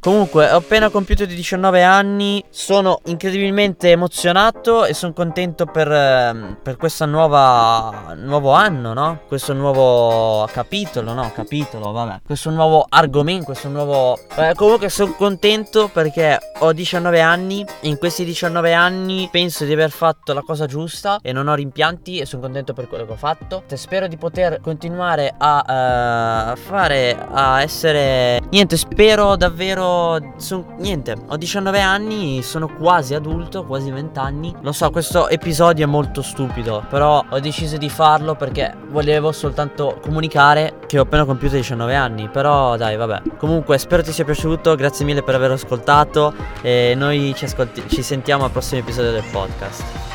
Comunque, ho appena compiuto di 19 anni, sono incredibilmente emozionato e sono contento per, ehm, per questo nuovo anno, no? Questo nuovo capitolo, no? Capitolo, vabbè. Questo nuovo argomento, questo nuovo... Eh, comunque sono contento perché ho 19 anni in questi 19 anni penso di aver fatto la cosa giusta e non ho rimpianti e sono contento per quello che ho fatto. E spero di poter continuare a uh, fare, a essere... Niente, spero davvero son, niente, ho 19 anni, sono quasi adulto, quasi 20 anni. Lo so, questo episodio è molto stupido, però ho deciso di farlo perché volevo soltanto comunicare che ho appena compiuto 19 anni. Però dai, vabbè. Comunque, spero ti sia piaciuto, grazie mille per aver ascoltato e noi ci, ascolti- ci sentiamo al prossimo episodio del podcast.